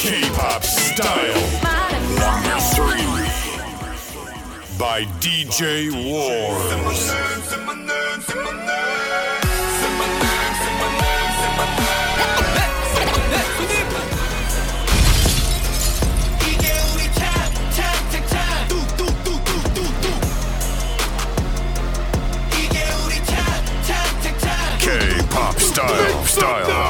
K-pop style. Number three by DJ War. pop style, style.